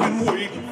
been waiting